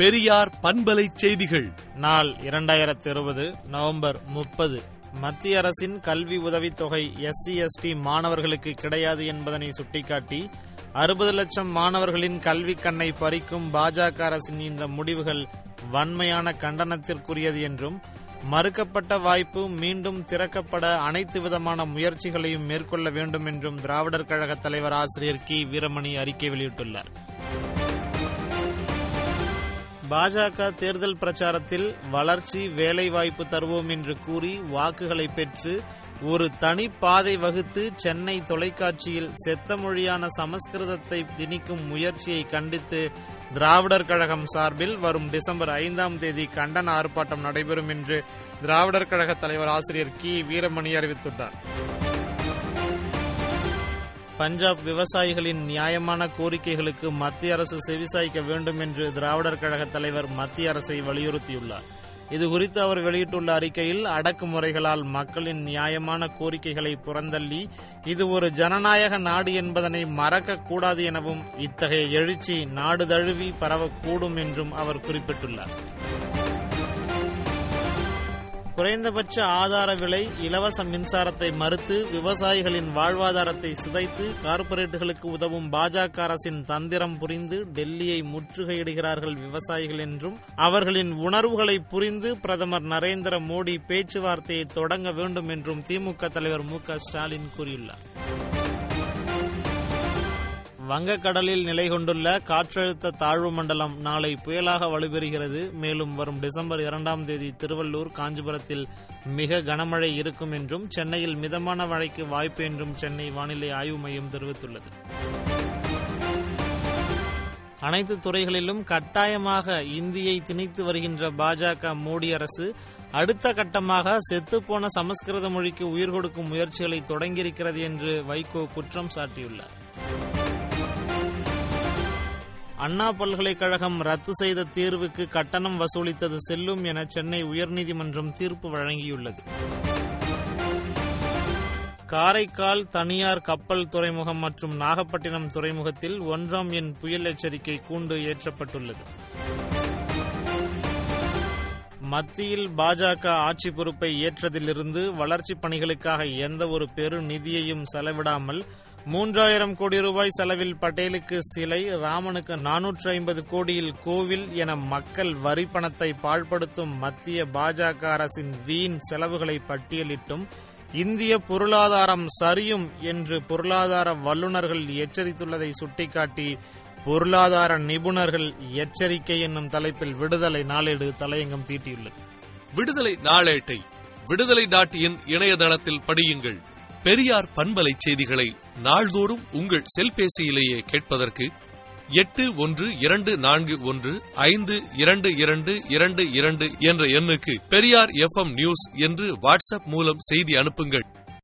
பெரியார் பண்பலை செய்திகள். நாள் இரண்டாயிரத்தி இருபது நவம்பர் முப்பது. மத்திய அரசின் கல்வி உதவித்தொகை எஸ்சி எஸ்டி மாணவர்களுக்கு கிடையாது என்பதனை சுட்டிக்காட்டி அறுபது லட்சம் மாணவர்களின் கல்வி கண்ணை பறிக்கும் பாஜக அரசின் இந்த முடிவுகள் வன்மையான கண்டனத்திற்குரியது என்றும் மறுக்கப்பட்ட வாய்ப்பு மீண்டும் திறக்கப்பட அனைத்து விதமான முயற்சிகளையும் மேற்கொள்ள வேண்டும் என்றும் திராவிடர் கழக தலைவர் ஆசிரியர் கி. வீரமணி அறிக்கை வெளியிட்டுள்ளார். பாஜக தேர்தல் பிரச்சாரத்தில் வளர்ச்சி வேலைவாய்ப்பு தருவோம் என்று கூறி வாக்குகளை பெற்று ஒரு தனி பாதை வகுத்து சென்னை தொலைக்காட்சியில் செத்த மொழியான சமஸ்கிருதத்தை திணிக்கும் முயற்சியை கண்டித்து திராவிடர் கழகம் சார்பில் வரும் டிசம்பர் ஐந்தாம் தேதி கண்டன ஆர்ப்பாட்டம் நடைபெறும் என்று திராவிடர் கழக தலைவர் ஆசிரியர் கி. வீரமணி அறிவித்துள்ளார். பஞ்சாப் விவசாயிகளின் நியாயமான கோரிக்கைகளுக்கு மத்திய அரசு செவிசாய்க்க வேண்டும் என்று திராவிடர் கழக தலைவர் மத்திய அரசை வலியுறுத்தியுள்ளார். இதுகுறித்து அவர் வெளியிட்டுள்ள அறிக்கையில் அடக்குமுறைகளால் மக்களின் நியாயமான கோரிக்கைகளை புறந்தள்ளி இது ஒரு ஜனநாயக நாடு என்பதனை மறக்கக்கூடாது எனவும் இத்தகைய எழுச்சி நாடு தழுவி பரவக்கூடும் என்றும் அவர் குறிப்பிட்டுள்ளார். குறைந்தபட்ச ஆதார விலை இலவச மின்சாரத்தை மறுத்து விவசாயிகளின் வாழ்வாதாரத்தை சிதைத்து கார்ப்பரேட்டுகளுக்கு உதவும் பாஜக அரசின் தந்திரம் புரிந்து டெல்லியை முற்றுகையிடுகிறார்கள் விவசாயிகள் என்றும் அவர்களின் உணர்வுகளை புரிந்து பிரதமர் நரேந்திர மோடி பேச்சுவார்த்தையை தொடங்க வேண்டும் என்றும் திமுக தலைவர் மு ஸ்டாலின் கூறியுள்ளார். வங்கக்கடலில் நிலை கொண்டுள்ள காற்றழுத்த தாழ்வு மண்டலம் நாளை புயலாக வலுப்பெறுகிறது மேலும் வரும் டிசம்பர் இரண்டாம் தேதி திருவள்ளூர் காஞ்சிபுரத்தில் மிக கனமழை இருக்கும் என்றும் சென்னையில் மிதமான மழைக்கு வாய்ப்பு என்றும் சென்னை வானிலை ஆய்வு மையம் தெரிவித்துள்ளது. அனைத்து துறைகளிலும் கட்டாயமாக இந்தியை திணித்து வருகின்ற பாஜக மோடி அரசு அடுத்த கட்டமாக செத்துப்போன சமஸ்கிருத மொழிக்கு உயிர் கொடுக்கும் முயற்சிகளை தொடங்கியிருக்கிறது என்று வைகோ குற்றம் சாட்டியுள்ளார். அண்ணா பல்கலைக்கழகம் ரத்து செய்த தேர்வுக்கு கட்டணம் வசூலித்தது செல்லும் என சென்னை உயர்நீதிமன்றம் தீர்ப்பு வழங்கியுள்ளது. காரைக்கால் தனியார் கப்பல் துறைமுகம் மற்றும் நாகப்பட்டினம் துறைமுகத்தில் ஒன்றாம் எண் புயல் எச்சரிக்கை கூண்டு ஏற்றப்பட்டுள்ளது. மத்தியில் பாஜக ஆட்சி பொறுப்பை ஏற்றதிலிருந்து வளர்ச்சிப் பணிகளுக்காக எந்த ஒரு பெரு நிதியையும் செலவிடாமல் மூன்றாயிரம் கோடி ரூபாய் செலவில் பட்டேலுக்கு சிலை ராமனுக்கு நானூற்று ஐம்பது கோடியில் கோவில் என மக்கள் வரி பணத்தை பாழ்படுத்தும் மத்திய பாஜக அரசின் வீண் செலவுகளை பட்டியலிட்டும் இந்திய பொருளாதாரம் சரியும் என்று பொருளாதார வல்லுநர்கள் எச்சரித்துள்ளதை சுட்டிக்காட்டி பொருளாதார நிபுணர்கள் எச்சரிக்கை என்னும் தலைப்பில் விடுதலை நாளேடு தலையங்கம் தீட்டியுள்ளது. விடுதலை நாளேட்டை விடுதலை டாட் இன் இணையதளத்தில் படியுங்கள். பெரியார் பண்பலை செய்திகளை நாள்தோறும் உங்கள் செல்பேசியிலேயே கேட்பதற்கு எட்டு ஒன்று இரண்டு நான்கு ஒன்று ஐந்து இரண்டு இரண்டு இரண்டு இரண்டு என்ற எண்ணுக்கு பெரியார் எஃப் நியூஸ் என்று வாட்ஸ்அப் மூலம் செய்தி அனுப்புங்கள்.